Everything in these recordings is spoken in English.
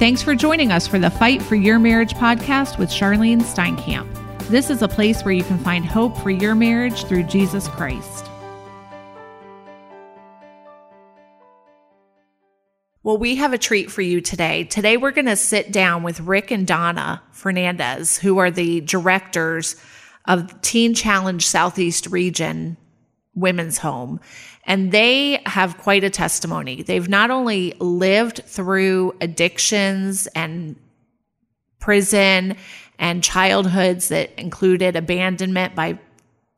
Thanks for joining us for the Fight for Your Marriage podcast with Charlyne Steinkamp. This is a place where you can find hope for your marriage through Jesus Christ. Well, we have a treat for you today. Today, we're going to sit down with Rick and Donna Fernandez, who are the directors of Teen Challenge Southeast Region Women's Home. And they have quite a testimony. They've not only lived through addictions and prison and childhoods that included abandonment by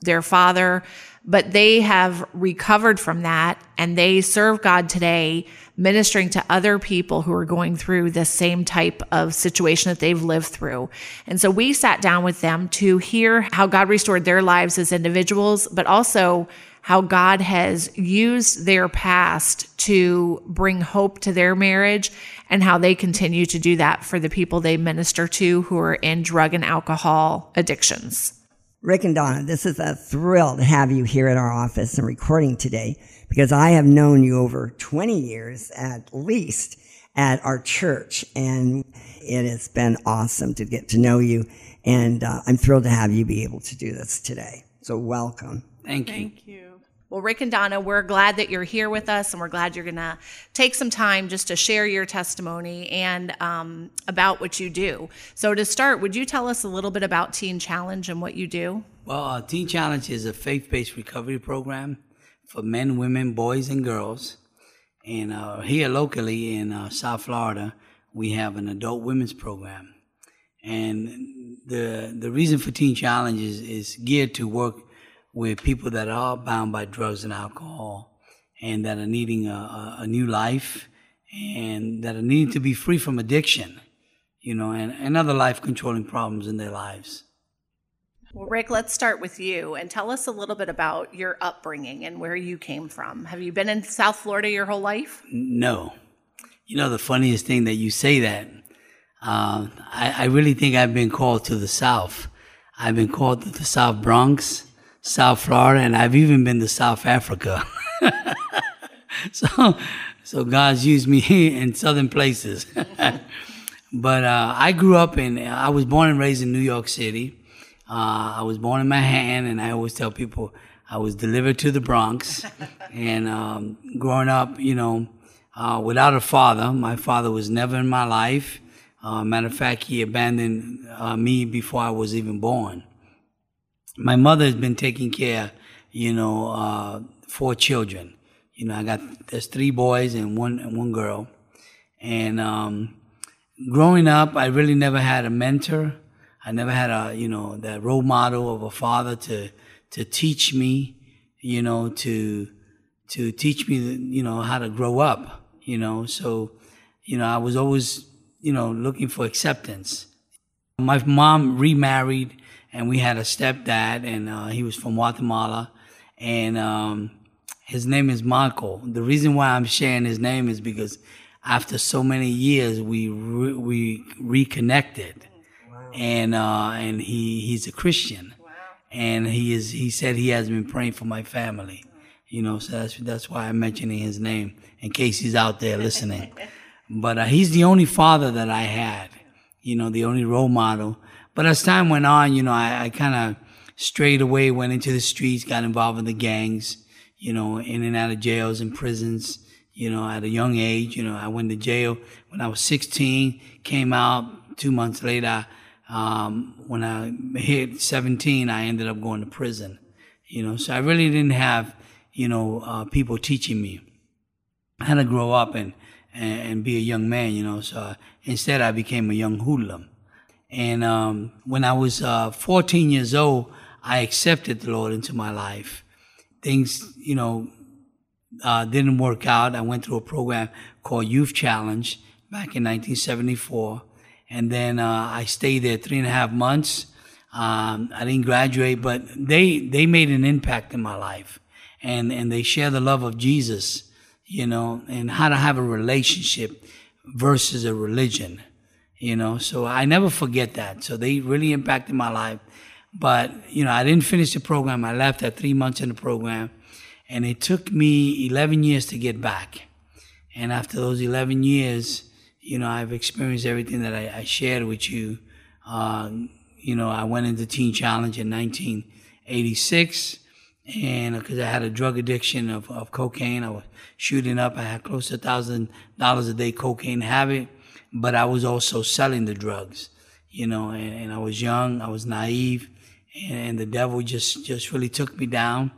their father, but they have recovered from that and they serve God today ministering to other people who are going through the same type of situation that they've lived through. And so we sat down with them to hear how God restored their lives as individuals, but also how God has used their past to bring hope to their marriage and how they continue to do that for the people they minister to who are in drug and alcohol addictions. Rick and Donna, this is a thrill to have you here at our office and recording today because I have known you over 20 years at least at our church and it has been awesome to get to know you and uh, I'm thrilled to have you be able to do this today. So welcome. Thank you. Thank you. Well, Rick and Donna, we're glad that you're here with us, and we're glad you're going to take some time just to share your testimony and um, about what you do. So, to start, would you tell us a little bit about Teen Challenge and what you do? Well, uh, Teen Challenge is a faith based recovery program for men, women, boys, and girls. And uh, here locally in uh, South Florida, we have an adult women's program. And the, the reason for Teen Challenge is, is geared to work with people that are bound by drugs and alcohol and that are needing a, a, new life and that are needing to be free from addiction, you know, and, and other life controlling problems in their lives. Well, Rick, let's start with you and tell us a little bit about your upbringing and where you came from. Have you been in South Florida your whole life? No. You know, the funniest thing that you say that, uh, I, I really think I've been called to the South. I've been called to the South Bronx South Florida, and I've even been to South Africa. so, so God's used me in southern places. but uh, I grew up in, I was born and raised in New York City. Uh, I was born in Manhattan, and I always tell people I was delivered to the Bronx. and um, growing up, you know, uh, without a father, my father was never in my life. Uh, matter of fact, he abandoned uh, me before I was even born my mother has been taking care, you know, uh, four children. You know, I got there's three boys and one and one girl, and um, growing up, I really never had a mentor. I never had a you know that role model of a father to to teach me, you know, to to teach me, you know, how to grow up. You know, so you know, I was always you know looking for acceptance. My mom remarried and we had a stepdad, and uh, he was from Guatemala, and um, his name is Marco. The reason why I'm sharing his name is because after so many years, we re- we reconnected, wow. and uh, and he he's a Christian, wow. and he is he said he has been praying for my family, you know. So that's that's why I'm mentioning his name in case he's out there listening. but uh, he's the only father that I had, you know, the only role model but as time went on, you know, I, I kind of strayed away, went into the streets, got involved in the gangs, you know, in and out of jails and prisons, you know, at a young age. You know, I went to jail when I was 16, came out two months later. Um, when I hit 17, I ended up going to prison, you know, so I really didn't have, you know, uh, people teaching me how to grow up and, and, and, be a young man, you know, so instead I became a young hoodlum. And um, when I was uh, 14 years old, I accepted the Lord into my life. Things, you know, uh, didn't work out. I went through a program called Youth Challenge back in 1974. And then uh, I stayed there three and a half months. Um, I didn't graduate, but they, they made an impact in my life. And, and they share the love of Jesus, you know, and how to have a relationship versus a religion you know. So I never forget that. So they really impacted my life. But you know, I didn't finish the program. I left at three months in the program, and it took me 11 years to get back. And after those 11 years, you know, I've experienced everything that I, I shared with you. Uh, you know, I went into Teen Challenge in 1986 and because I had a drug addiction of, of cocaine, I was shooting up. I had close to a thousand dollars a day cocaine habit, but I was also selling the drugs, you know, and, and I was young, I was naive, and, and, the devil just, just really took me down,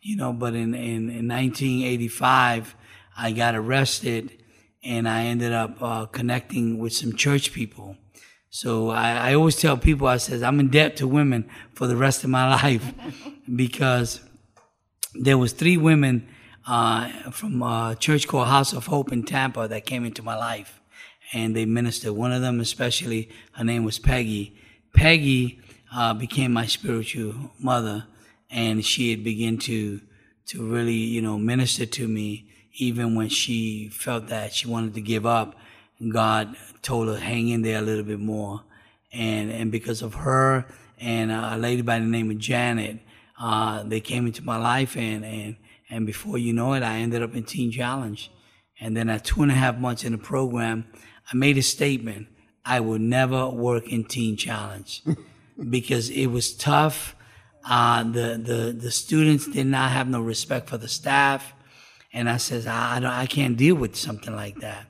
you know, but in, in, in 1985, I got arrested and I ended up uh, connecting with some church people. So I, I always tell people, I says, I'm in debt to women for the rest of my life because there was three women uh, from a church called House of Hope in Tampa that came into my life, and they ministered. One of them, especially, her name was Peggy. Peggy uh, became my spiritual mother, and she had begun to to really, you know, minister to me even when she felt that she wanted to give up. God told her hang in there a little bit more, and and because of her and a lady by the name of Janet uh, they came into my life, and, and, and before you know it, I ended up in Teen Challenge. And then at two and a half months in the program, I made a statement I would never work in Teen Challenge because it was tough. Uh, the, the, the students did not have no respect for the staff. And I says, I, I, I can't deal with something like that.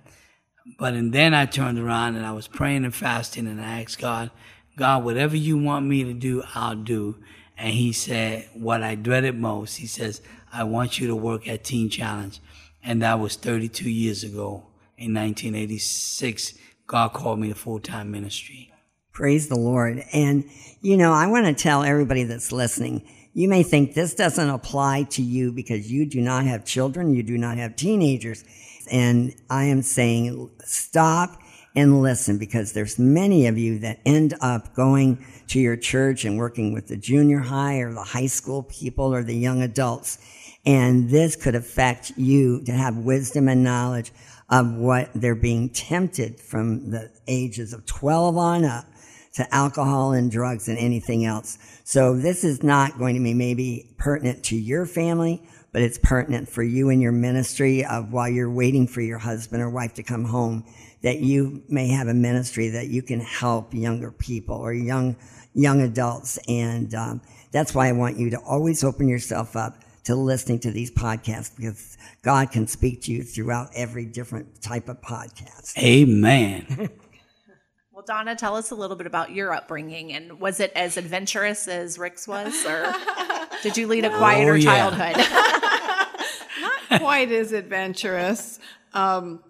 But and then I turned around and I was praying and fasting and I asked God, God, whatever you want me to do, I'll do. And he said, what I dreaded most, he says, I want you to work at Teen Challenge. And that was 32 years ago in 1986. God called me to full time ministry. Praise the Lord. And, you know, I want to tell everybody that's listening, you may think this doesn't apply to you because you do not have children, you do not have teenagers. And I am saying stop and listen because there's many of you that end up going to your church and working with the junior high or the high school people or the young adults. And this could affect you to have wisdom and knowledge of what they're being tempted from the ages of 12 on up to alcohol and drugs and anything else. So this is not going to be maybe pertinent to your family, but it's pertinent for you and your ministry of while you're waiting for your husband or wife to come home that you may have a ministry that you can help younger people or young young adults, and um, that's why I want you to always open yourself up to listening to these podcasts because God can speak to you throughout every different type of podcast. Amen. well, Donna, tell us a little bit about your upbringing, and was it as adventurous as Rick's was, or did you lead a quieter oh, yeah. childhood? Not quite as adventurous. Um,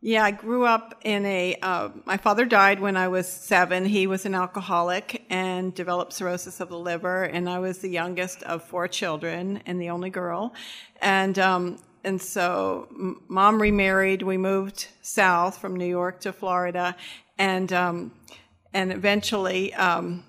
yeah, I grew up in a. Uh, my father died when I was seven. He was an alcoholic and developed cirrhosis of the liver, and I was the youngest of four children and the only girl. And um, and so, mom remarried. We moved south from New York to Florida, and um, and eventually. Um,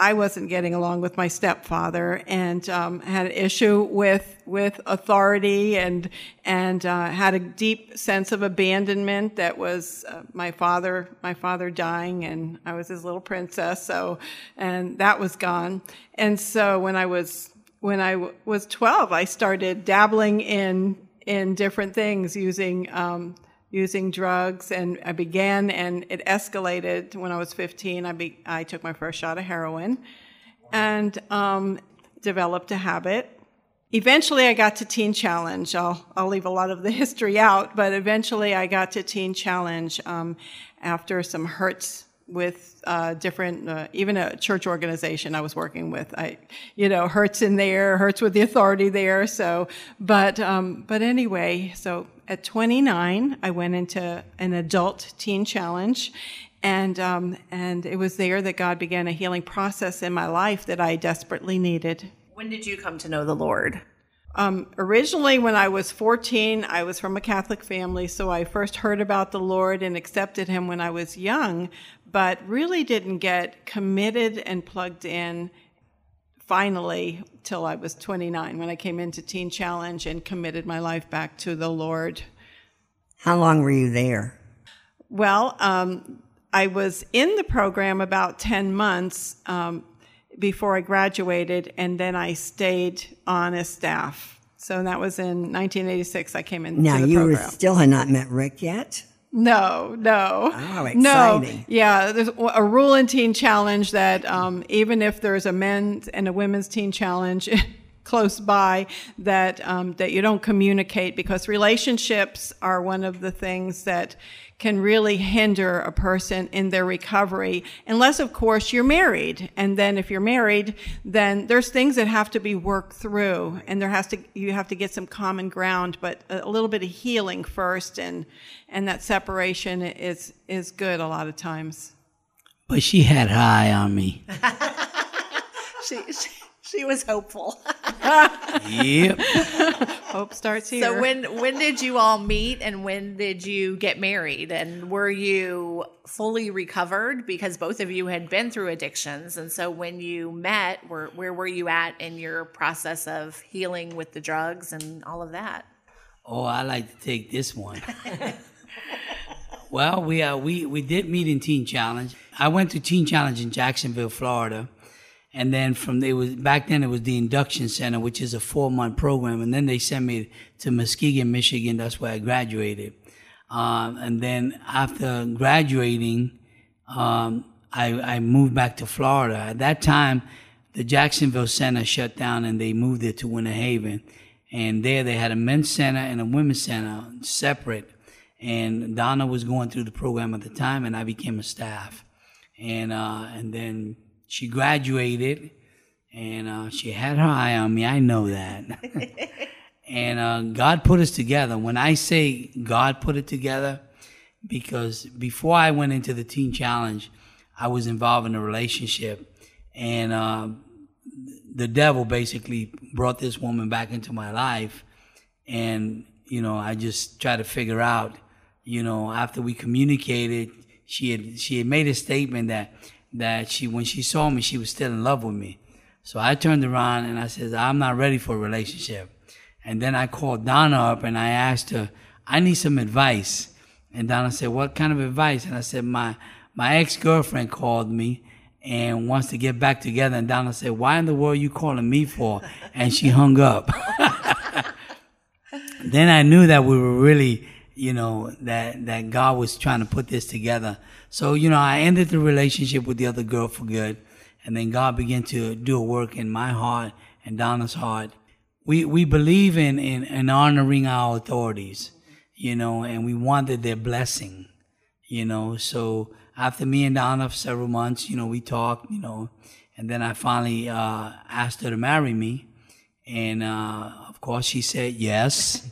I wasn't getting along with my stepfather and um, had an issue with with authority and and uh, had a deep sense of abandonment that was uh, my father my father dying and I was his little princess so and that was gone. And so when I was when I w- was 12 I started dabbling in in different things using um, using drugs and I began and it escalated when I was 15. I, be, I took my first shot of heroin and um, developed a habit. Eventually, I got to Teen Challenge. I'll, I'll leave a lot of the history out, but eventually I got to Teen Challenge um, after some hurts with uh, different, uh, even a church organization I was working with. I, you know, hurts in there, hurts with the authority there. So, but um, but anyway, so at 29, I went into an adult teen challenge, and um, and it was there that God began a healing process in my life that I desperately needed. When did you come to know the Lord? Um, originally, when I was 14, I was from a Catholic family, so I first heard about the Lord and accepted Him when I was young, but really didn't get committed and plugged in finally till I was 29 when I came into Teen Challenge and committed my life back to the Lord. How long were you there? Well, um, I was in the program about 10 months um, before I graduated, and then I stayed on as staff. So that was in 1986. I came in. Now you program. still had not met Rick yet. No, no. Oh, No, yeah. There's a rule in Teen Challenge that um, even if there's a men's and a women's Teen Challenge close by, that um, that you don't communicate because relationships are one of the things that can really hinder a person in their recovery, unless of course you're married. And then if you're married, then there's things that have to be worked through, and there has to you have to get some common ground, but a, a little bit of healing first, and and that separation is is good a lot of times. But she had high on me. She, she, she was hopeful. yep. Hope starts here. So when when did you all meet and when did you get married and were you fully recovered because both of you had been through addictions and so when you met where where were you at in your process of healing with the drugs and all of that? Oh, I like to take this one. well, we uh, we we did meet in Teen Challenge. I went to Teen Challenge in Jacksonville, Florida, and then from there was back then it was the Induction Center, which is a four month program, and then they sent me to Muskegon, Michigan. That's where I graduated. Um, and then after graduating, um, I, I moved back to Florida. At that time, the Jacksonville Center shut down and they moved it to Winter Haven. And there they had a men's center and a women's center separate. And Donna was going through the program at the time and I became a staff. And, uh, and then she graduated and, uh, she had her eye on me. I know that. and, uh, God put us together. When I say God put it together, because before I went into the Teen Challenge, I was involved in a relationship, and uh, the devil basically brought this woman back into my life, and you know I just tried to figure out, you know, after we communicated, she had she had made a statement that that she when she saw me she was still in love with me, so I turned around and I said I'm not ready for a relationship, and then I called Donna up and I asked her I need some advice. And Donna said, What kind of advice? And I said, My my ex girlfriend called me and wants to get back together. And Donna said, Why in the world are you calling me for? And she hung up. then I knew that we were really, you know, that that God was trying to put this together. So, you know, I ended the relationship with the other girl for good. And then God began to do a work in my heart and Donna's heart. We we believe in, in, in honoring our authorities you know, and we wanted their blessing, you know. So after me and Donna for several months, you know, we talked, you know, and then I finally uh, asked her to marry me, and uh, of course she said yes.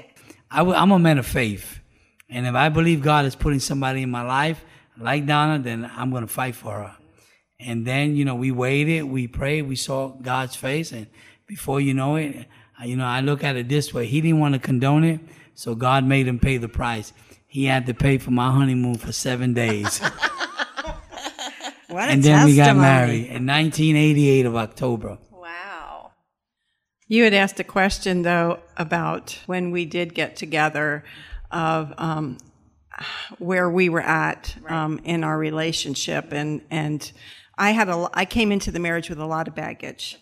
I w- I'm a man of faith, and if I believe God is putting somebody in my life like Donna, then I'm gonna fight for her. And then you know, we waited, we prayed, we saw God's face, and before you know it, you know, I look at it this way: He didn't want to condone it. So God made him pay the price. He had to pay for my honeymoon for seven days. What a and then we got married in 1988 of October. Wow. You had asked a question though about when we did get together, of um, where we were at um, in our relationship, and and I had a I came into the marriage with a lot of baggage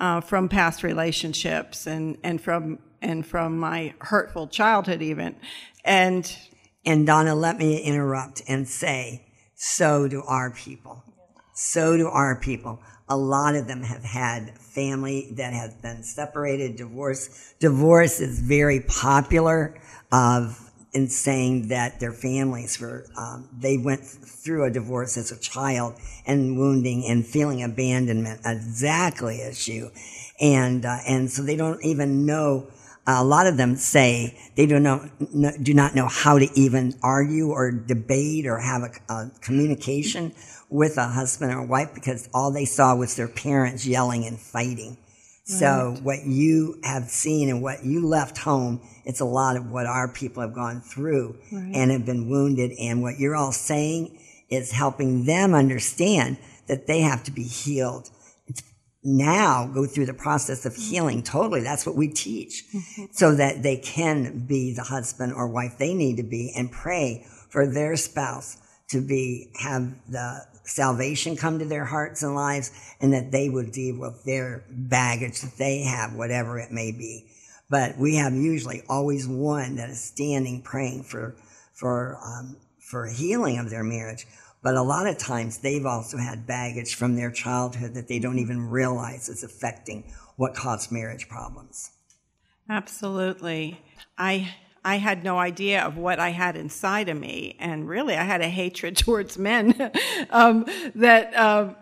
uh, from past relationships and and from and from my hurtful childhood even, and And Donna, let me interrupt and say, so do our people. So do our people. A lot of them have had family that has been separated, divorced. Divorce is very popular of in saying that their families were um, they went through a divorce as a child and wounding and feeling abandonment exactly as you and uh, and so they don't even know a lot of them say they do not know, do not know how to even argue or debate or have a, a communication with a husband or wife because all they saw was their parents yelling and fighting. So what you have seen and what you left home, it's a lot of what our people have gone through and have been wounded. And what you're all saying is helping them understand that they have to be healed. Now go through the process of mm-hmm. healing. Totally. That's what we teach. Mm-hmm. So that they can be the husband or wife they need to be and pray for their spouse to be, have the salvation come to their hearts and lives and that they would deal with their baggage that they have, whatever it may be. But we have usually always one that is standing praying for, for um, for healing of their marriage. But a lot of times they've also had baggage from their childhood that they don't even realize is affecting what caused marriage problems. Absolutely. I I had no idea of what I had inside of me, and really, I had a hatred towards men um, that uh,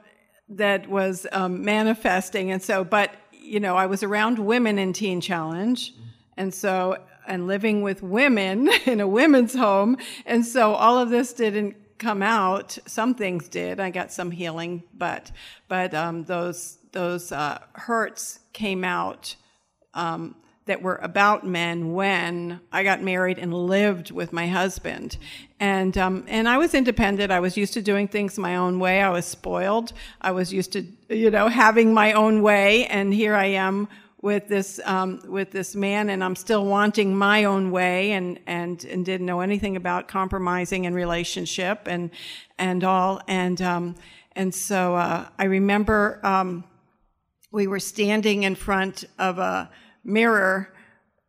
that was um, manifesting. And so, but you know, I was around women in Teen Challenge, and so and living with women in a women's home, and so all of this didn't come out. Some things did. I got some healing, but but um, those those uh, hurts came out. Um, that were about men when I got married and lived with my husband. And, um, and I was independent. I was used to doing things my own way. I was spoiled. I was used to, you know, having my own way. And here I am with this, um, with this man and I'm still wanting my own way and, and, and didn't know anything about compromising in relationship and, and all. And, um, and so, uh, I remember, um, we were standing in front of a, mirror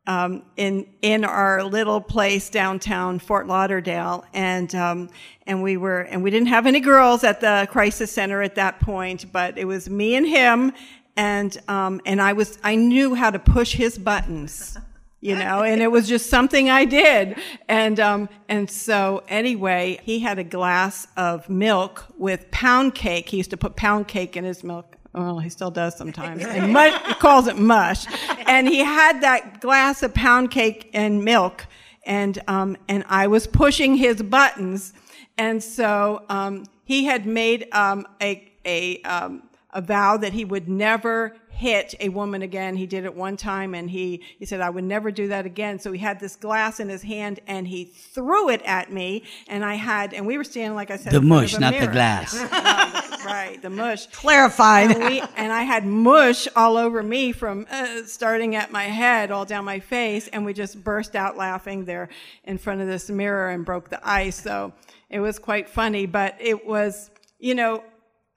um, in in our little place downtown Fort Lauderdale, and um, and we were and we didn't have any girls at the crisis center at that point, but it was me and him, and um, and I was I knew how to push his buttons. You know, and it was just something I did. And, um, and so anyway, he had a glass of milk with pound cake. He used to put pound cake in his milk well, he still does sometimes. And mush, he calls it mush. And he had that glass of pound cake and milk, and um, and I was pushing his buttons, and so um, he had made um, a a um, a vow that he would never hit a woman again. He did it one time and he, he said, I would never do that again. So he had this glass in his hand and he threw it at me. And I had, and we were standing, like I said, the mush, not mirror. the glass. right, right, the mush. Clarified. And, we, and, I had mush all over me from uh, starting at my head, all down my face. And we just burst out laughing there in front of this mirror and broke the ice. So it was quite funny, but it was, you know,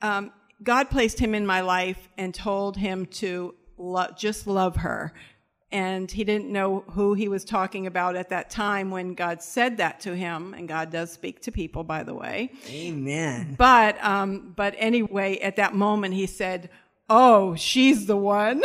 um, God placed him in my life and told him to lo- just love her. And he didn't know who he was talking about at that time when God said that to him. And God does speak to people, by the way. Amen. But, um, but anyway, at that moment, he said, Oh, she's the one.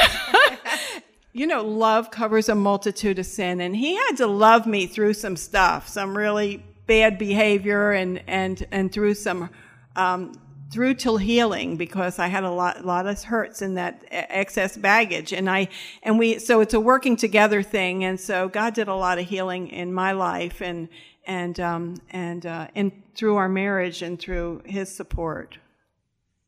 you know, love covers a multitude of sin. And he had to love me through some stuff, some really bad behavior and, and, and through some, um, through till healing because I had a lot, lot of hurts in that excess baggage. And I, and we, so it's a working together thing. And so God did a lot of healing in my life and, and, um, and, uh, and through our marriage and through his support.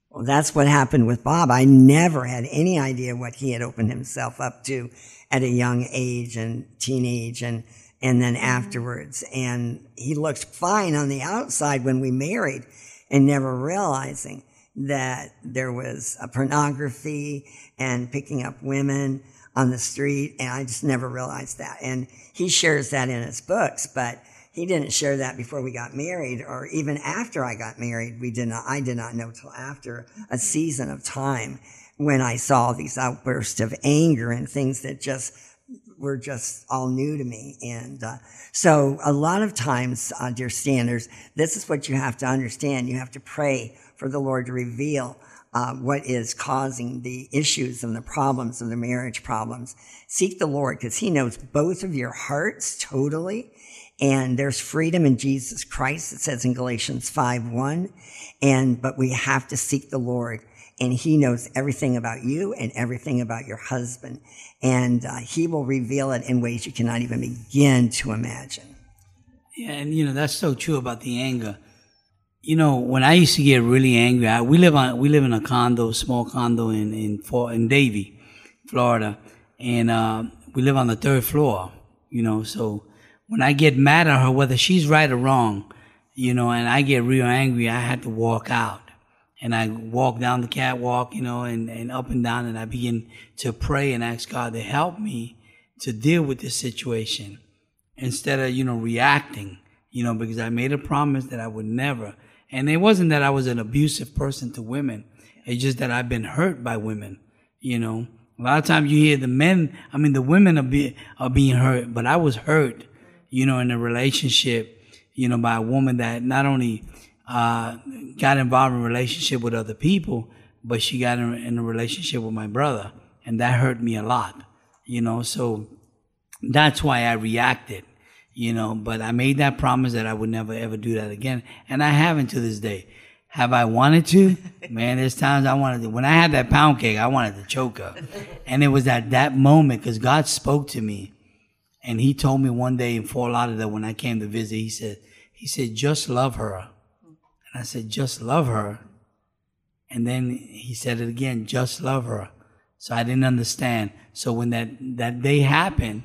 Well, that's what happened with Bob. I never had any idea what he had opened himself up to at a young age and teenage and, and then afterwards. And he looked fine on the outside when we married and never realizing that there was a pornography and picking up women on the street. And I just never realized that. And he shares that in his books, but he didn't share that before we got married or even after I got married. We did not, I did not know till after a season of time when I saw these outbursts of anger and things that just were just all new to me. And uh, so a lot of times, uh, dear standers, this is what you have to understand. You have to pray for the Lord to reveal uh, what is causing the issues and the problems and the marriage problems. Seek the Lord because He knows both of your hearts totally. And there's freedom in Jesus Christ. It says in Galatians 5 1. And, but we have to seek the Lord and he knows everything about you and everything about your husband. And uh, he will reveal it in ways you cannot even begin to imagine. Yeah, and you know that's so true about the anger. You know, when I used to get really angry, I, we live on we live in a condo, small condo in in in Davie, Florida, and uh, we live on the third floor. You know, so when I get mad at her, whether she's right or wrong, you know, and I get real angry, I had to walk out and I walk down the catwalk, you know, and, and up and down, and I begin to pray and ask God to help me to deal with this situation instead of, you know, reacting, you know, because I made a promise that I would never. And it wasn't that I was an abusive person to women. It's just that I've been hurt by women, you know. A lot of times you hear the men, I mean, the women are, be, are being hurt, but I was hurt, you know, in a relationship, you know, by a woman that not only uh, got involved in a relationship with other people, but she got in, in a relationship with my brother, and that hurt me a lot, you know. So that's why I reacted, you know. But I made that promise that I would never ever do that again, and I haven't to this day. Have I wanted to? Man, there's times I wanted to. When I had that pound cake, I wanted to choke her, and it was at that moment because God spoke to me, and He told me one day in Fort Lauderdale when I came to visit. He said, He said, just love her, I said, just love her, and then He said it again, just love her. So I didn't understand. So when that that day happened,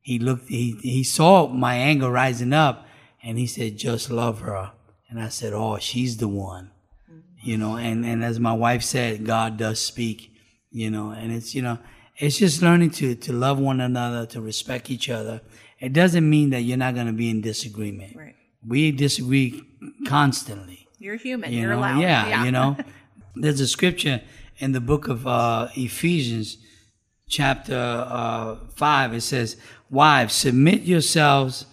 he looked, he he saw my anger rising up, and he said, just love her. And I said, Oh, she's the one. Mm-hmm. You know, and, and as my wife said, God does speak, you know, and it's, you know, it's just learning to, to love one another, to respect each other. It doesn't mean that you're not going to be in disagreement. Right. We disagree constantly. You're human. You You're know? allowed. Yeah, you know. There's a scripture in the book of uh, Ephesians, chapter uh, 5. It says, Wives, submit yourselves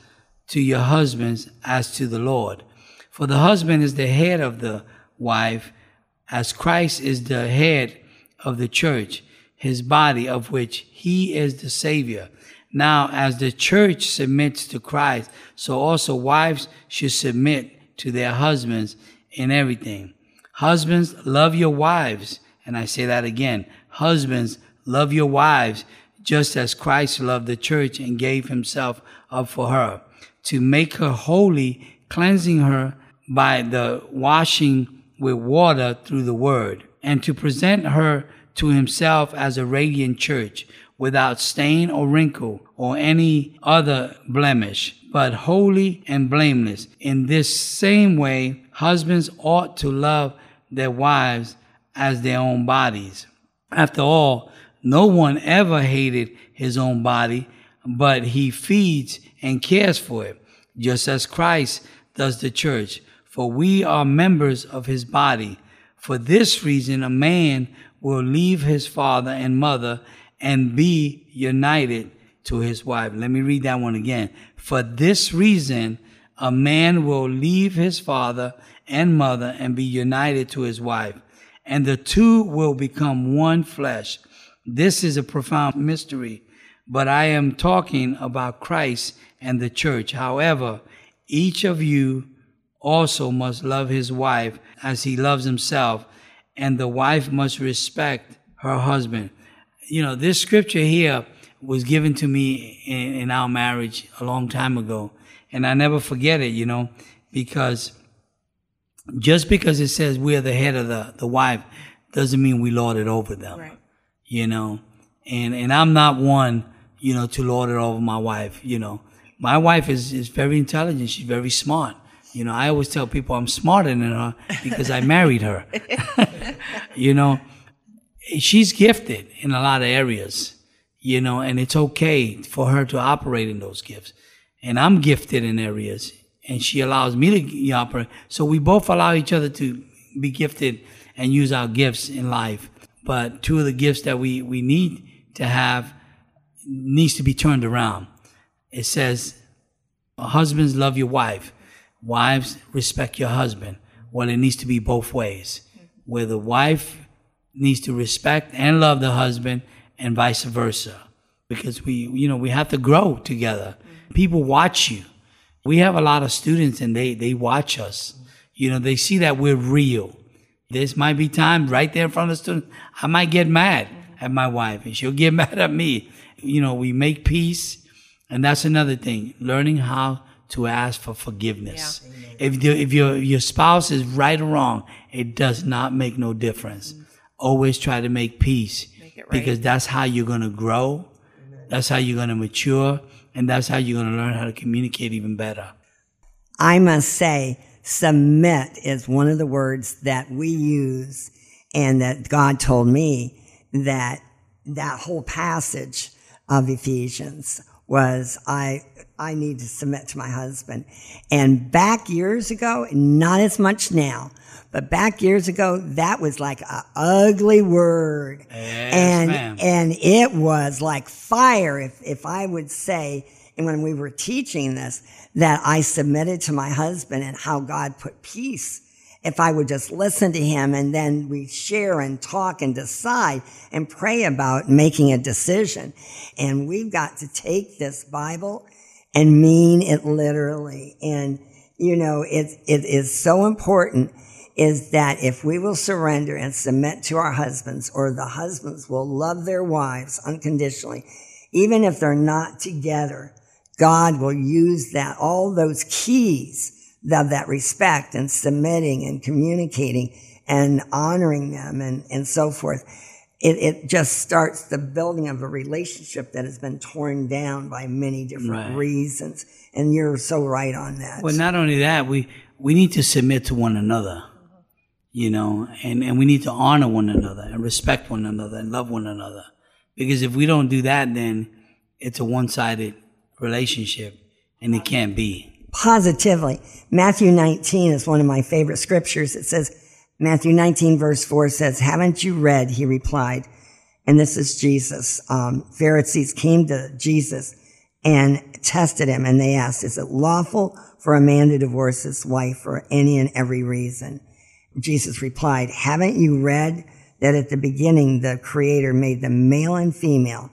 to your husbands as to the Lord. For the husband is the head of the wife, as Christ is the head of the church, his body, of which he is the Savior. Now, as the church submits to Christ, so also wives should submit to their husbands in everything. Husbands, love your wives. And I say that again. Husbands, love your wives, just as Christ loved the church and gave himself up for her, to make her holy, cleansing her by the washing with water through the word, and to present her to himself as a radiant church, without stain or wrinkle or any other blemish, but holy and blameless. In this same way, husbands ought to love their wives as their own bodies. After all, no one ever hated his own body, but he feeds and cares for it, just as Christ does the church. For we are members of his body. For this reason, a man will leave his father and mother and be united to his wife. Let me read that one again. For this reason, a man will leave his father and mother and be united to his wife, and the two will become one flesh. This is a profound mystery, but I am talking about Christ and the church. However, each of you also must love his wife as he loves himself, and the wife must respect her husband. You know, this scripture here was given to me in, our marriage a long time ago, and I never forget it, you know, because just because it says we're the head of the, the wife doesn't mean we lord it over them. Right. You know, and, and I'm not one, you know, to lord it over my wife, you know. My wife is, is very intelligent. She's very smart. You know, I always tell people I'm smarter than her because I married her. you know, she's gifted in a lot of areas, you know, and it's okay for her to operate in those gifts. And I'm gifted in areas, and she allows me to operate. So we both allow each other to be gifted and use our gifts in life. But two of the gifts that we, we need to have needs to be turned around. It says, husbands love your wife. Wives respect your husband. Well, it needs to be both ways, where the wife needs to respect and love the husband and vice versa. Because we, you know, we have to grow together. People watch you. We have a lot of students and they, they watch us. You know, they see that we're real. This might be time right there in front of the student. I might get mad at my wife and she'll get mad at me. You know, we make peace. And that's another thing, learning how to ask for forgiveness. If, the, if your, your spouse is right or wrong, it does not make no difference. Always try to make peace Make it right. because that's how you're going to grow. That's how you're going to mature. And that's how you're going to learn how to communicate even better. I must say, submit is one of the words that we use and that God told me that that whole passage of Ephesians was I, I need to submit to my husband. And back years ago, not as much now, but back years ago, that was like a ugly word. Yes, and, ma'am. and it was like fire. If, if I would say, and when we were teaching this, that I submitted to my husband and how God put peace if I would just listen to him and then we share and talk and decide and pray about making a decision. And we've got to take this Bible and mean it literally. And, you know, it, it is so important is that if we will surrender and submit to our husbands or the husbands will love their wives unconditionally, even if they're not together, God will use that, all those keys of that respect and submitting and communicating and honoring them and, and so forth. It, it just starts the building of a relationship that has been torn down by many different Right. reasons. And you're so right on that. Well, not only that, we we need to submit to one another, you know, and and we need to honor one another and respect one another and love one another. Because if we don't do that, then it's a one-sided relationship, and it can't be. positively. Matthew 19 is one of my favorite scriptures. It says, Matthew 19 verse 4 says, haven't you read? He replied, and this is Jesus. Um, Pharisees came to Jesus and tested him and they asked, is it lawful for a man to divorce his wife for any and every reason? Jesus replied, haven't you read that at the beginning the creator made them male and female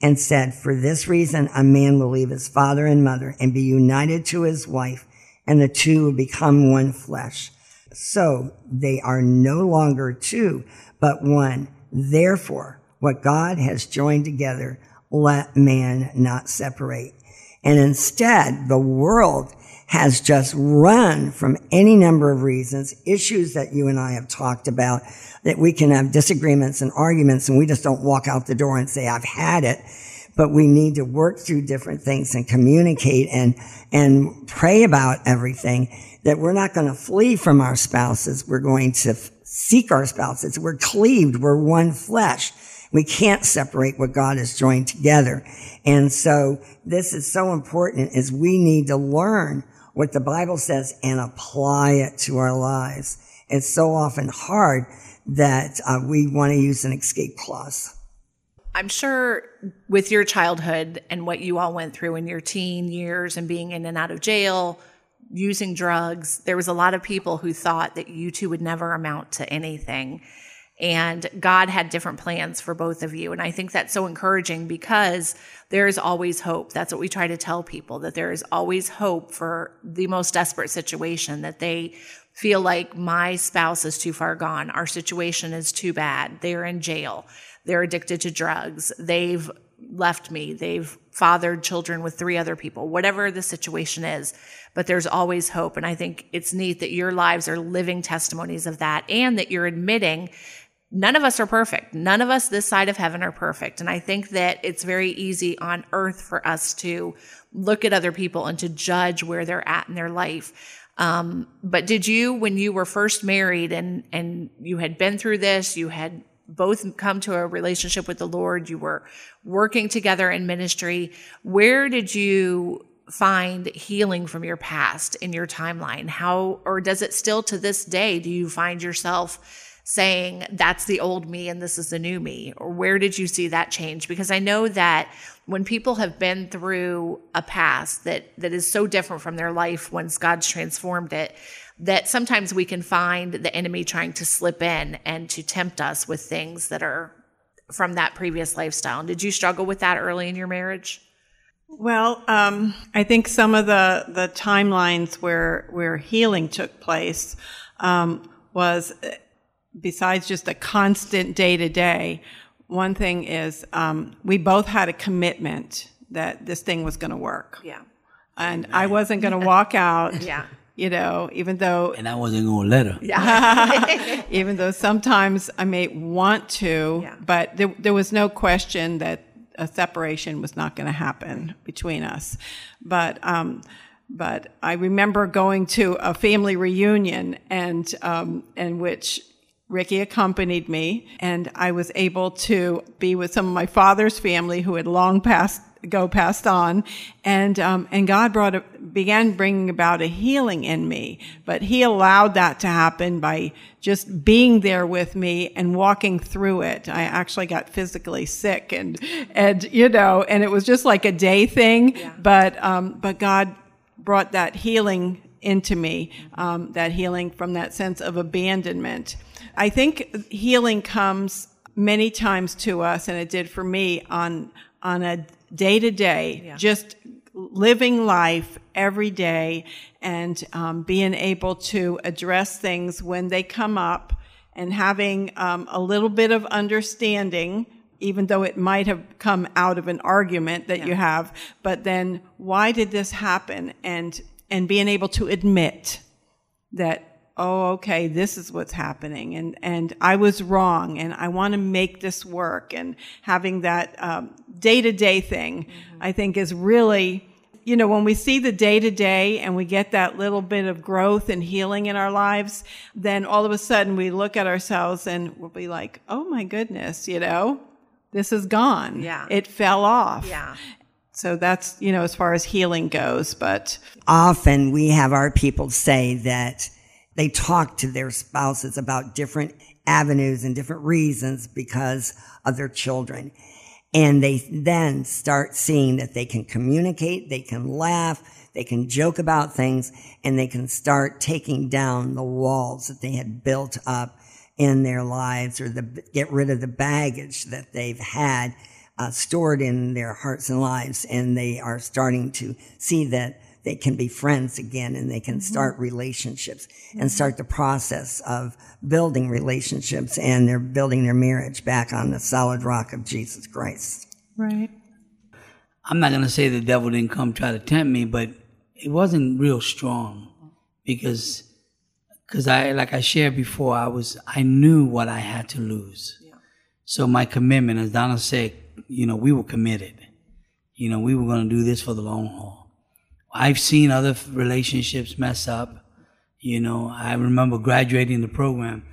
and said, For this reason, a man will leave his father and mother and be united to his wife, and the two will become one flesh. So they are no longer two, but one. Therefore, what God has joined together, let man not separate. And instead, the world has just run from any number of reasons, issues that you and I have talked about, that we can have disagreements and arguments and we just don't walk out the door and say, I've had it. But we need to work through different things and communicate and, and pray about everything that we're not going to flee from our spouses. We're going to f- seek our spouses. We're cleaved. We're one flesh. We can't separate what God has joined together. And so this is so important is we need to learn what the Bible says and apply it to our lives. It's so often hard that uh, we want to use an escape clause. I'm sure with your childhood and what you all went through in your teen years and being in and out of jail, using drugs, there was a lot of people who thought that you two would never amount to anything. And God had different plans for both of you. And I think that's so encouraging because there is always hope. That's what we try to tell people that there is always hope for the most desperate situation that they feel like my spouse is too far gone. Our situation is too bad. They're in jail. They're addicted to drugs. They've left me. They've fathered children with three other people, whatever the situation is. But there's always hope. And I think it's neat that your lives are living testimonies of that and that you're admitting none of us are perfect. None of us this side of heaven are perfect. And I think that it's very easy on earth for us to look at other people and to judge where they're at in their life. Um, but did you, when you were first married and, and you had been through this, you had both come to a relationship with the Lord, you were working together in ministry, where did you find healing from your past in your timeline? How, or does it still to this day, do you find yourself saying that's the old me and this is the new me? Or where did you see that change? Because I know that when people have been through a past that, that is so different from their life once God's transformed it, that sometimes we can find the enemy trying to slip in and to tempt us with things that are from that previous lifestyle. And Did you struggle with that early in your marriage? Well, um, I think some of the, the timelines where where healing took place um, was besides just a constant day to day. One thing is um, we both had a commitment that this thing was going to work, Yeah. and I wasn't going to walk out. Yeah. You know, even though And I wasn't going to let her. Yeah. even though sometimes I may want to, Yeah. but there, there was no question that a separation was not going to happen between us. But, um, but I remember going to a family reunion and, um, in which Ricky accompanied me and I was able to be with some of my father's family who had long passed, go passed on, and um, and God brought a, began bringing about a healing in me. But He allowed that to happen by just being there with me and walking through it. I actually got physically sick, and and you know, and it was just like a day thing. Yeah. But um, but God brought that healing into me, um, that healing from that sense of abandonment. I think healing comes many times to us, and it did for me on on a day to day, just living life every day and um, being able to address things when they come up and having um, a little bit of understanding even though it might have come out of an argument that you have but then why did this happen? And and being able to admit that oh okay this is what's happening. And and i was wrong and i want to make this work. And having that um, day-to-day thing i think is really you know when we see the day-to-day and we get that little bit of growth and healing in our lives then all of a sudden we look at ourselves and we'll be like oh my goodness you know this is gone. Yeah. it fell off. Yeah. so that's you know as far as healing goes but often we have our people say that they talk to their spouses about different avenues and different reasons because of their children. And they then start seeing that they can communicate, they can laugh, they can joke about things, and they can start taking down the walls that they had built up in their lives or the, get rid of the baggage that they've had uh, stored in their hearts and lives. And they are starting to see that they can be friends again and they can mm-hmm. start relationships and mm-hmm. start the process of building relationships and they're building their marriage back on the solid rock of Jesus Christ. right I'm not gonna say the devil didn't come try to tempt me, but it wasn't real strong because because I like I shared before, I was I knew what I had to lose. So my commitment, as Donna said, you know, we were committed. You know, we were gonna do this for the long haul. I've seen other relationships mess up. You know, I remember graduating the program,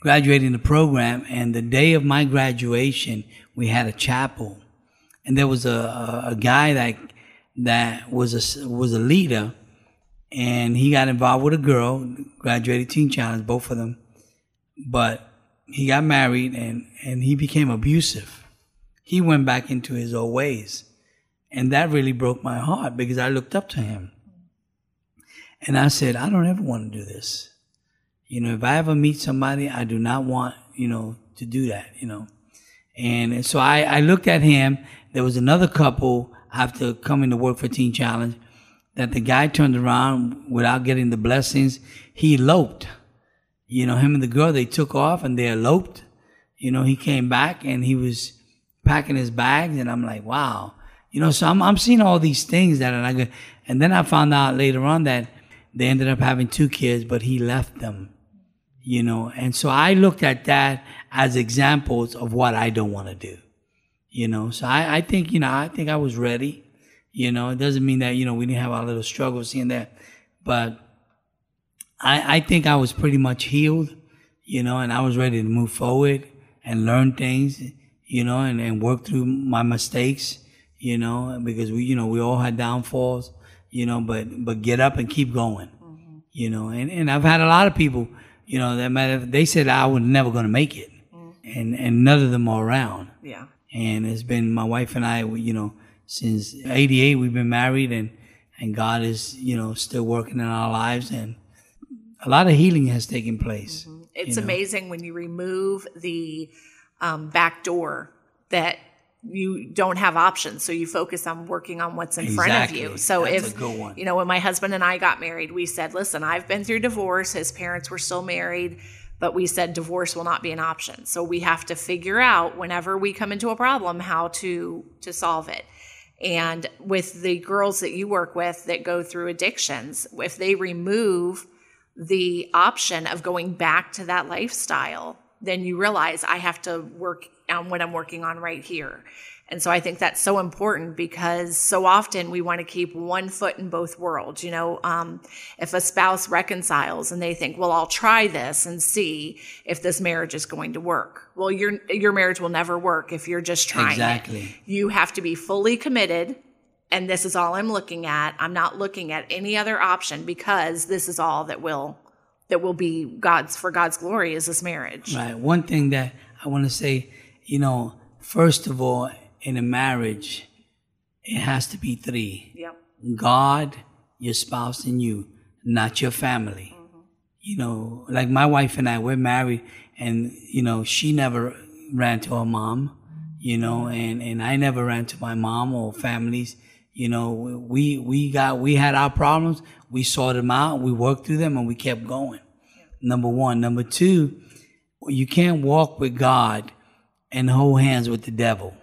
graduating the program, and the day of my graduation, we had a chapel and there was a, a, a guy that that was a was a leader, and he got involved with a girl, graduated teen challenge, both of them, but he got married and and he became abusive. He went back into his old ways, and that really broke my heart because I looked up to him, and I said, I don't ever want to do this. You know, if I ever meet somebody, I do not want you know to do that. You know. And so I, I looked at him. There was another couple after coming to work for Teen Challenge that the guy turned around without getting the blessings. He eloped. You know, him and the girl, they took off and they eloped. You know, he came back and he was packing his bags and I'm like, wow. You know, so I'm, I'm seeing all these things that are not. And then I found out later on that they ended up having two kids, but he left them you know? And so i looked at that as examples of what i don't want to do you know? So I, I think you know i think i was ready you know? It doesn't mean that you know we didn't have our little struggles and there but i i think i was pretty much healed you know and i was ready to move forward and learn things you know and, and work through my mistakes you know because we you know we all had downfalls you know but but get up and keep going mm-hmm. you know. And, and i've had a lot of people you know that matter they said i was never going to make it mm-hmm. and and none of them are around. Yeah. and it's been my wife and i you know since 88 we've been married and and god is you know still working in our lives and a lot of healing has taken place mm-hmm. It's you know. amazing when you remove the um, back door that you don't have options. So you focus on working on what's in front of you. So That's if a good one. you know, when my husband and I got married, we said, "Listen, I've been through divorce. His parents were still married." But we said divorce will not be an option. So we have to figure out whenever we come into a problem how to to solve it. And with the girls that you work with that go through addictions, if they remove the option of going back to that lifestyle, then you realize I have to work on what I'm working on right here. And so I think that's so important because so often we want to keep one foot in both worlds. You know, um, if a spouse reconciles and they think, well, I'll try this and see if this marriage is going to work. Well, your, your marriage will never work if you're just trying Exactly. it. You have to be fully committed. And this is all I'm looking at. I'm not looking at any other option because this is all that will, that will be God's, for God's glory is this marriage. Right. One thing that I want to say, you know, first of all, in a marriage, it has to be three Yep. God, your spouse, and you, not your family. Mm-hmm. You know, like my wife and I, we're married, and, you know, she never ran to her mom, you know, mm-hmm. and, and I never ran to my mom or families. You know, we, we got, we had our problems, we sorted them out, we worked through them, and we kept going. Number one. Number two, you can't walk with God and hold hands with the devil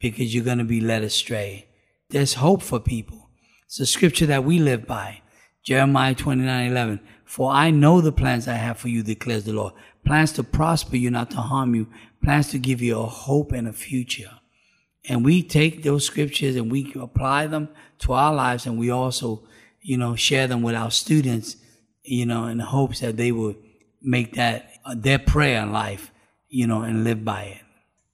because you're going to be led astray. There's hope for people. It's a scripture that we live by. Jeremiah 29 11. For I know the plans I have for you, declares the Lord. Plans to prosper you, not to harm you. Plans to give you a hope and a future. And we take those scriptures and we apply them to our lives and we also, you know, share them with our students, you know, in hopes that they will make that their prayer in life, you know, and live by it.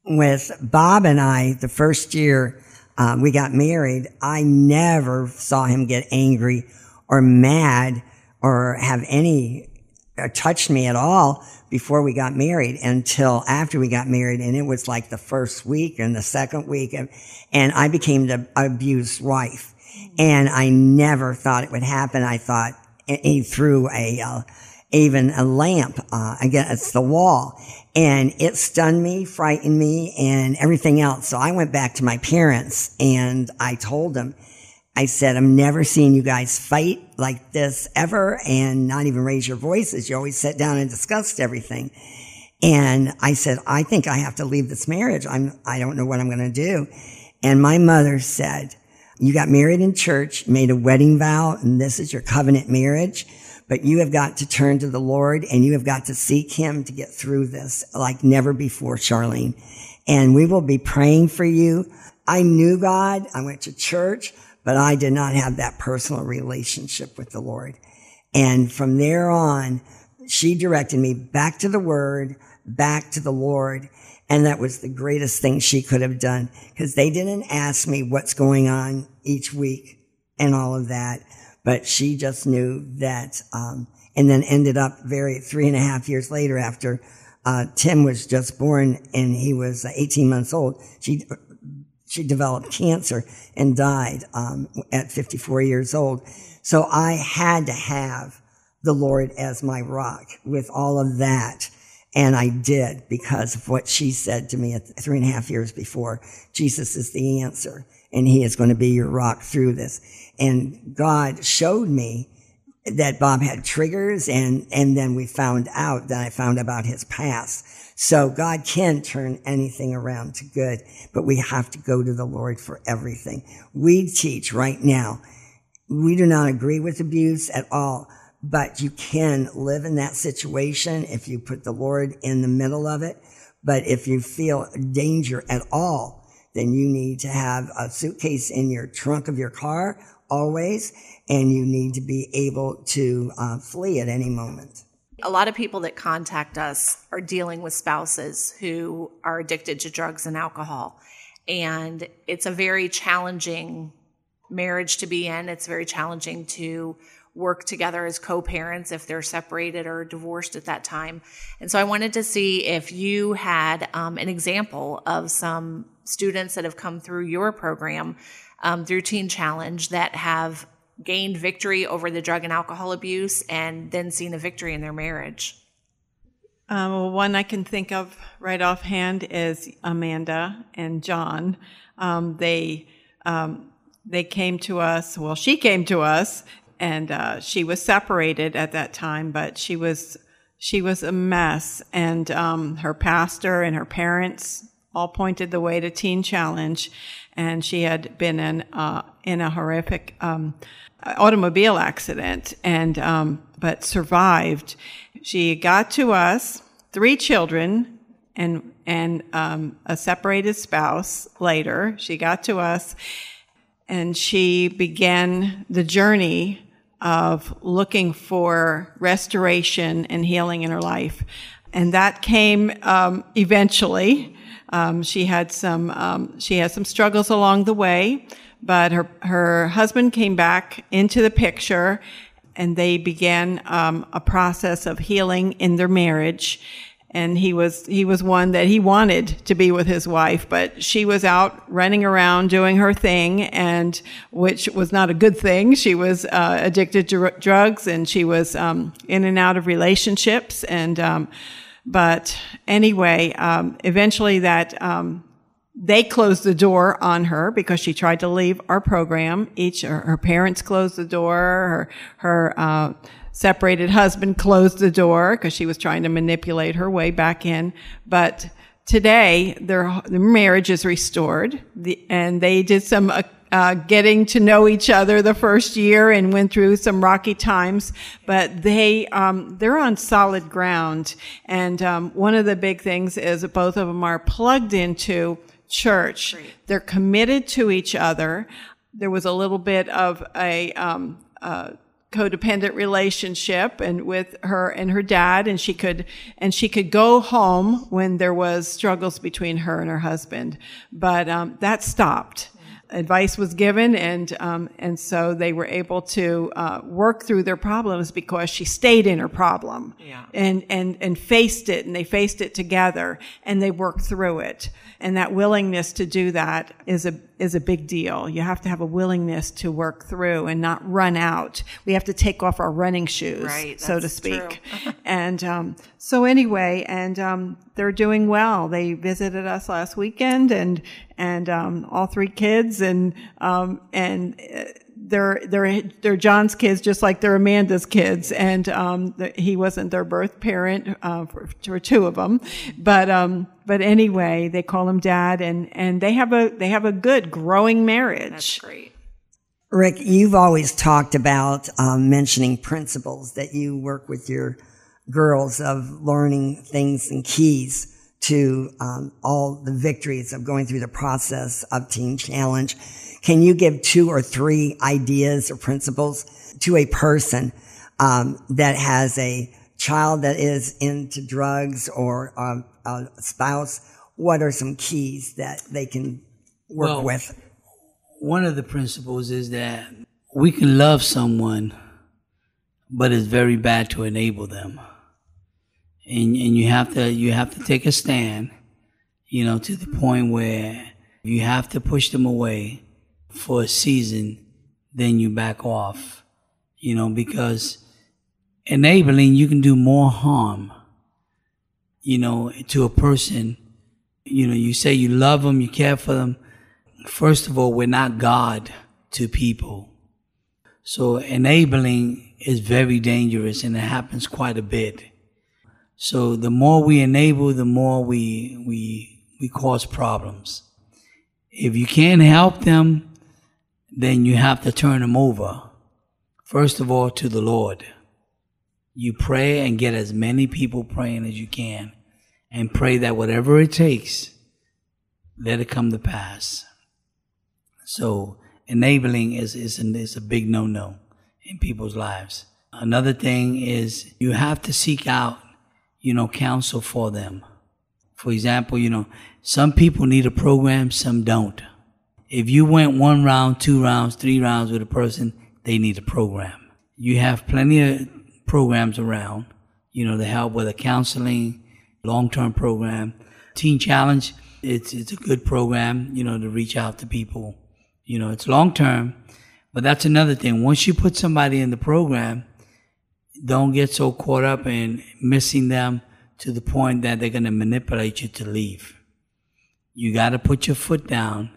with Bob and I, the first year um, we got married, I never saw him get angry or mad or have any or touched me at all before we got married until after we got married. And it was like the first week and the second week. And, and I became the abused wife. And I never thought it would happen. I thought he threw a, uh, even a lamp uh, against the wall. And it stunned me, frightened me, and everything else. So I went back to my parents and I told them, I said, I'm never seeing you guys fight like this ever and not even raise your voices. You always sat down and discussed everything. And I said, I think I have to leave this marriage. I'm, I don't know what I'm going to do. And my mother said, you got married in church, made a wedding vow, and this is your covenant marriage. But you have got to turn to the Lord and you have got to seek him to get through this like never before, Charlyne. And we will be praying for you. I knew God. I went to church, but I did not have that personal relationship with the Lord. And from there on, she directed me back to the word, back to the Lord. And that was the greatest thing she could have done because they didn't ask me what's going on each week and all of that. But she just knew that, um, and then ended up very three and a half years later after, uh, Tim was just born and he was 18 months old. She, she developed cancer and died, um, at 54 years old. So I had to have the Lord as my rock with all of that. And I did because of what she said to me three and a half years before. Jesus is the answer and he is going to be your rock through this. And God showed me that Bob had triggers and, and then we found out that I found about his past. So God can turn anything around to good, but we have to go to the Lord for everything. We teach right now. We do not agree with abuse at all, but you can live in that situation if you put the Lord in the middle of it. But if you feel danger at all, then you need to have a suitcase in your trunk of your car always, and you need to be able to uh, flee at any moment. A lot of people that contact us are dealing with spouses who are addicted to drugs and alcohol. And it's a very challenging marriage to be in. It's very challenging to work together as co-parents if they're separated or divorced at that time. And so I wanted to see if you had um, an example of some students that have come through your program um, through Teen Challenge that have gained victory over the drug and alcohol abuse and then seen a victory in their marriage. Um, well, one I can think of right offhand is Amanda and John. Um, they um, they came to us. Well, she came to us, and uh, she was separated at that time, but she was she was a mess. And um, her pastor and her parents all pointed the way to Teen Challenge, and she had been in uh, in a horrific um, automobile accident, and um, but survived. She got to us, three children, and and um, a separated spouse later. She got to us and she began the journey of looking for restoration and healing in her life. And that came um, eventually. Um, she had some um, she had some struggles along the way, but her her husband came back into the picture, and they began um, a process of healing in their marriage. And he was he was one that he wanted to be with his wife but she was out running around doing her thing and which was not a good thing. She was uh, addicted to r- drugs and she was um, in and out of relationships and um, but anyway um, eventually that um, they closed the door on her because she tried to leave our program. Each her, her parents closed the door. Her her uh, separated husband closed the door because she was trying to manipulate her way back in. But today, their, their marriage is restored, the, and they did some uh, uh, getting to know each other the first year and went through some rocky times, but they um, they're on solid ground. And um, one of the big things is that both of them are plugged into church. Great. They're committed to each other. There was a little bit of a um, uh, codependent relationship and with her and her dad and she could and she could go home when there was struggles between her and her husband but um, that stopped advice was given and um, and so they were able to uh, work through their problems because she stayed in her problem yeah. and and and faced it and they faced it together and they worked through it and that willingness to do that is a is a big deal. You have to have a willingness to work through and not run out. We have to take off our running shoes, right, so to speak. and um, so anyway, and um, they're doing well. They visited us last weekend, and and um, all three kids, and um, and. Uh, they're they're they're John's kids just like they're Amanda's kids, and um, the, he wasn't their birth parent uh, for, for, two of them, but um, but anyway, they call him dad, and and they have a they have a good growing marriage. That's great. Rick, you've always talked about um, mentioning principles that you work with your girls of learning things and keys to um, all the victories of going through the process of Teen Challenge. Can you give two or three ideas or principles to a person um, that has a child that is into drugs or um, a spouse? What are some keys that they can work well, with? One of the principles is that we can love someone, but it's very bad to enable them. And, and you have to you have to take a stand, you know, to the point where you have to push them away for a season, then you back off, you know, because enabling, you can do more harm, you know, to a person. You know, you say you love them, you care for them. First of all, we're not God to people. So enabling is very dangerous and it happens quite a bit. So the more we enable, the more we, we, we cause problems. If you can't help them, then you have to turn them over. First of all, to the Lord. You pray and get as many people praying as you can and pray that whatever it takes, let it come to pass. So enabling is, is, is a big no-no in people's lives. Another thing is you have to seek out, you know, counsel for them. For example, you know, some people need a program, some don't if you went one round, two rounds, three rounds with a person, they need a program. You have plenty of programs around, you know, to help with a counseling, long-term program. Teen Challenge, it's, it's a good program, you know, to reach out to people. You know, it's long-term, but that's another thing. Once you put somebody in the program, don't get so caught up in missing them to the point that they're going to manipulate you to leave. You got to put your foot down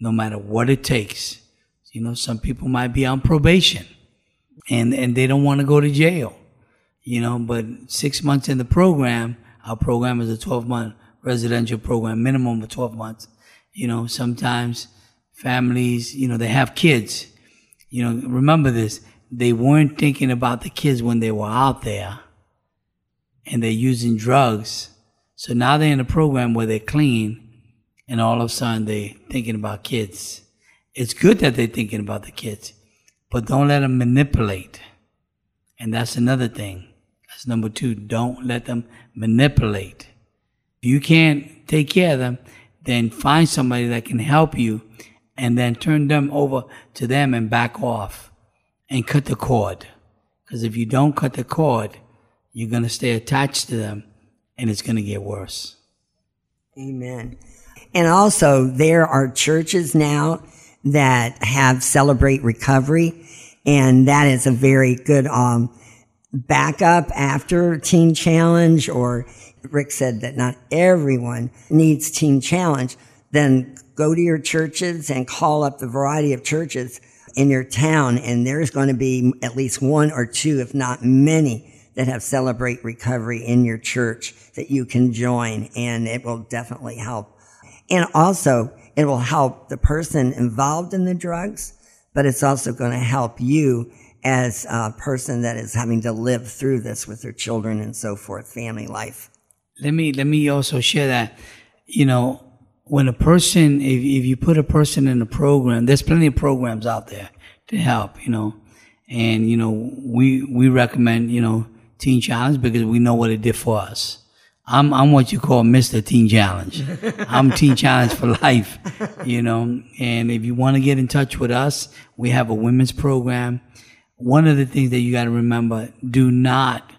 no matter what it takes. You know, some people might be on probation and, and they don't want to go to jail, you know, but six months in the program, our program is a 12 month residential program, minimum of 12 months. You know, sometimes families, you know, they have kids. You know, remember this, they weren't thinking about the kids when they were out there and they're using drugs So now they're in a program where they're clean, and all of a sudden they're thinking about kids. It's good that they're thinking about the kids, but don't let them manipulate. And that's another thing. That's number two. Don't let them manipulate. If you can't take care of them, then find somebody that can help you and then turn them over to them and back off and cut the cord. Because if you don't cut the cord, you're going to stay attached to them and it's going to get worse. Amen. And also, there are churches now that have Celebrate Recovery, and that is a very good um, backup after Teen Challenge. Or Rick said that not everyone needs Teen Challenge. Then go to your churches and call up the variety of churches in your town, and there's going to be at least one or two, if not many, that have Celebrate Recovery in your church that you can join, and it will definitely help. And also, it will help the person involved in the drugs, but it's also going to help you as a person that is having to live through this with their children and so forth, family life. Let me let me also share that, you know, when a person, if, if you put a person in a program, there's plenty of programs out there to help, you know, and you know we we recommend you know Teen Challenge because we know what it did for us. I'm I'm what you call Mr. Teen Challenge. I'm Teen Challenge for life, you know. And if you want to get in touch with us, we have a women's program. One of the things that you got to remember: do not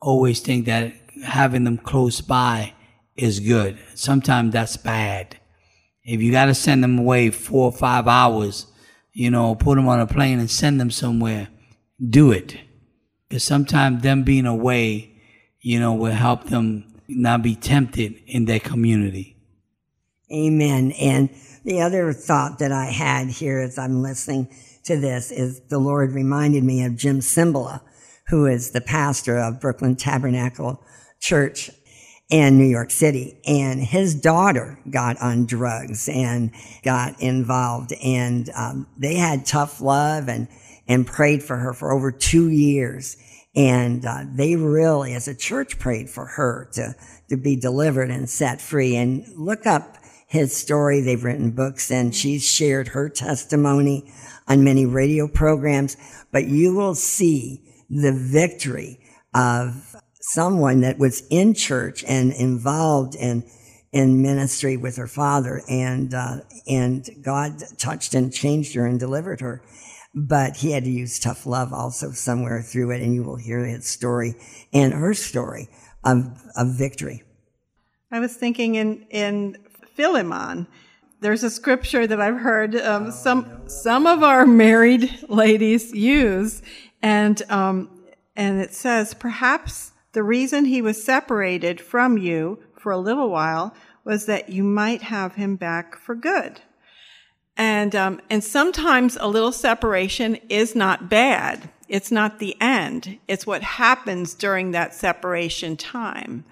always think that having them close by is good. Sometimes that's bad. If you got to send them away four or five hours, you know, put them on a plane and send them somewhere, do it. Because sometimes them being away, you know, will help them not be tempted in their community. Amen. And the other thought that I had here as I'm listening to this is the Lord reminded me of Jim Cymbala, who is the pastor of Brooklyn Tabernacle Church in New York City. And his daughter got on drugs and got involved. And um, they had tough love and, and prayed for her for over two years. And uh, they really, as a church, prayed for her to, to be delivered and set free. And look up his story. They've written books and she's shared her testimony on many radio programs. But you will see the victory of someone that was in church and involved in in ministry with her father, and uh, and God touched and changed her and delivered her. But he had to use tough love also somewhere through it, and you will hear his story and her story of, of victory. I was thinking in in Philemon, there's a scripture that I've heard um, some some of our married ladies use, and um, and it says, perhaps the reason he was separated from you for a little while was that you might have him back for good. And, um, and sometimes a little separation is not bad. It's not the end. It's what happens during that separation time.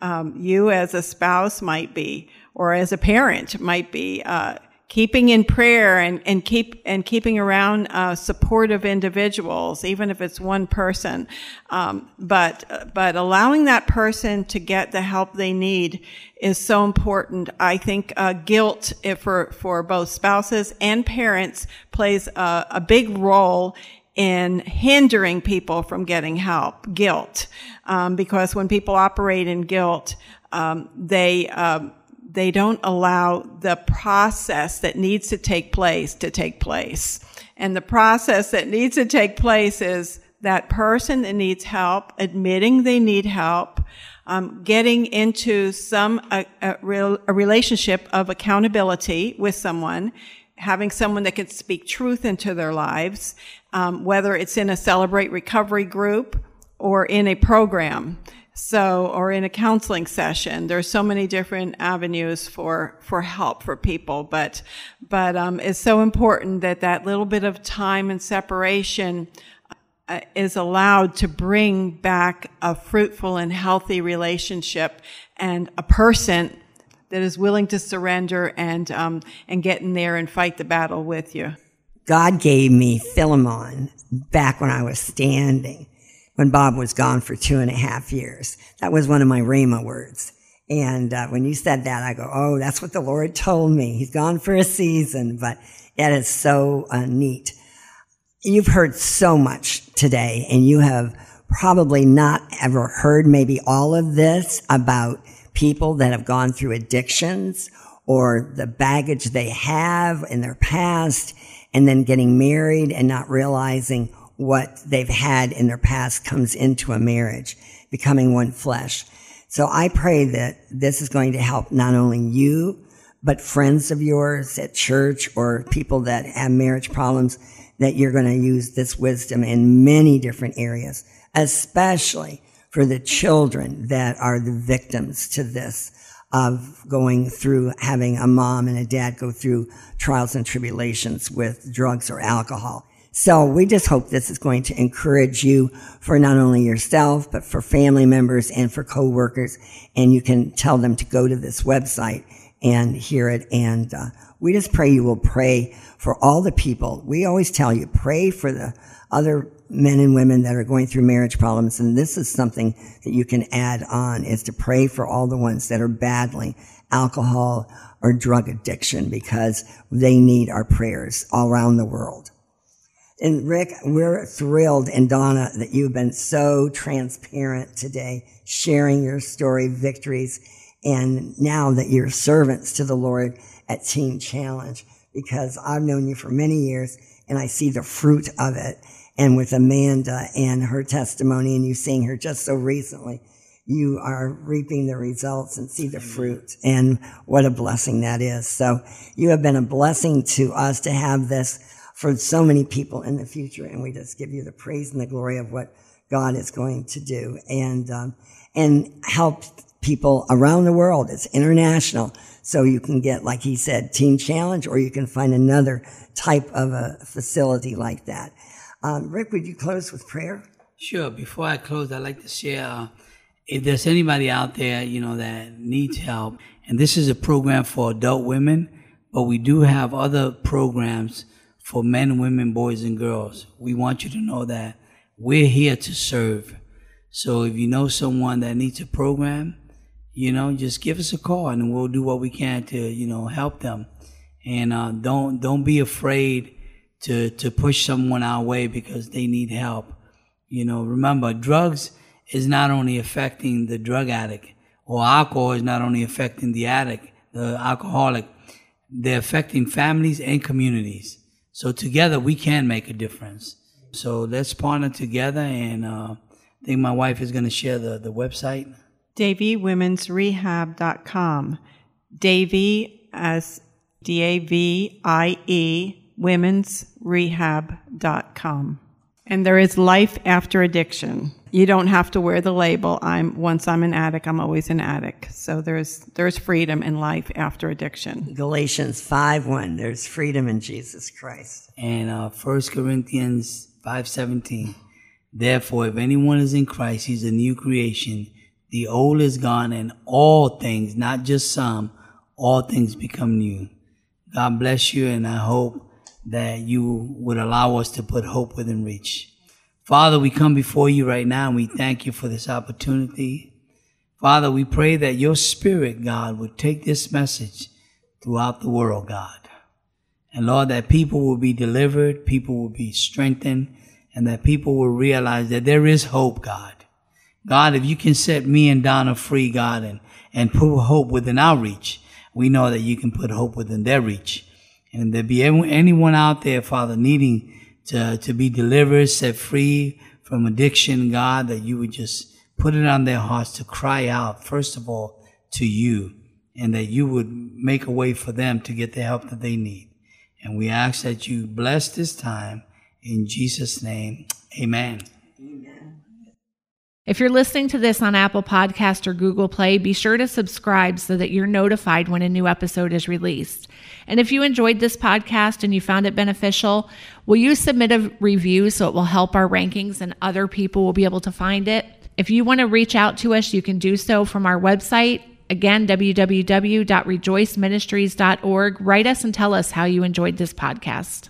Um, you as a spouse might be, or as a parent might be, uh, keeping in prayer and, and keep and keeping around uh, supportive individuals, even if it's one person. Um, but but allowing that person to get the help they need is so important. I think uh, guilt for for both spouses and parents plays a, a big role in hindering people from getting help. Guilt, um, because when people operate in guilt, um, they um, they don't allow the process that needs to take place to take place. And the process that needs to take place is that person that needs help, admitting they need help, um, getting into some a, a, real, a relationship of accountability with someone, having someone that can speak truth into their lives, um, whether it's in a celebrate recovery group or in a program. So, or in a counseling session, there's so many different avenues for, for help for people, but, but, um, it's so important that that little bit of time and separation uh, is allowed to bring back a fruitful and healthy relationship and a person that is willing to surrender and, um, and get in there and fight the battle with you. God gave me Philemon back when I was standing when Bob was gone for two and a half years. That was one of my Rhema words. And uh, when you said that, I go, oh, that's what the Lord told me. He's gone for a season, but it is so uh, neat. You've heard so much today, and you have probably not ever heard maybe all of this about people that have gone through addictions or the baggage they have in their past and then getting married and not realizing what they've had in their past comes into a marriage, becoming one flesh. So I pray that this is going to help not only you, but friends of yours at church or people that have marriage problems, that you're going to use this wisdom in many different areas, especially for the children that are the victims to this of going through having a mom and a dad go through trials and tribulations with drugs or alcohol. So we just hope this is going to encourage you for not only yourself, but for family members and for coworkers. And you can tell them to go to this website and hear it. And uh, we just pray you will pray for all the people. We always tell you, pray for the other men and women that are going through marriage problems. And this is something that you can add on is to pray for all the ones that are battling alcohol or drug addiction because they need our prayers all around the world. And Rick, we're thrilled, and Donna, that you've been so transparent today, sharing your story, victories, and now that you're servants to the Lord at Teen Challenge, because I've known you for many years and I see the fruit of it. And with Amanda and her testimony and you seeing her just so recently, you are reaping the results and see the fruit. And what a blessing that is. So you have been a blessing to us to have this for so many people in the future. And we just give you the praise and the glory of what God is going to do and, um, and help people around the world. It's international. So you can get, like he said, Teen Challenge, or you can find another type of a facility like that. Um, Rick, would you close with prayer? Sure. Before I close, I'd like to share uh, if there's anybody out there, you know, that needs help, and this is a program for adult women, but we do have other programs for men, women, boys, and girls. We want you to know that we're here to serve. So if you know someone that needs a program, you know, just give us a call and we'll do what we can to, you know, help them. And uh, don't don't be afraid to to push someone our way because they need help. You know, remember, drugs is not only affecting the drug addict, or alcohol is not only affecting the addict, the alcoholic. They're affecting families and communities. So together we can make a difference. So let's partner together, and uh, I think my wife is going to share the, the website. DavieWomensRehab.com. Davy as D A V I E, womensrehab.com. And there is life after addiction. You don't have to wear the label. I'm once I'm an addict, I'm always an addict. So there's there's freedom in life after addiction. Galatians 5 1. There's freedom in Jesus Christ. And uh, 1 Corinthians five seventeen. Therefore, if anyone is in Christ, he's a new creation. The old is gone, and all things, not just some, all things become new. God bless you, and I hope that you would allow us to put hope within reach. Father, we come before you right now and we thank you for this opportunity. Father, we pray that your spirit, God, would take this message throughout the world, God. And Lord, that people will be delivered, people will be strengthened, and that people will realize that there is hope, God. God, if you can set me and Donna free, God, and, and put hope within our reach, we know that you can put hope within their reach. And there be anyone out there, Father, needing to, to be delivered, set free from addiction, God, that you would just put it on their hearts to cry out, first of all, to you, and that you would make a way for them to get the help that they need. And we ask that you bless this time in Jesus' name. Amen. If you're listening to this on Apple Podcast or Google Play, be sure to subscribe so that you're notified when a new episode is released. And if you enjoyed this podcast and you found it beneficial, will you submit a review so it will help our rankings and other people will be able to find it? If you want to reach out to us, you can do so from our website. Again, www.rejoiceministries.org. Write us and tell us how you enjoyed this podcast.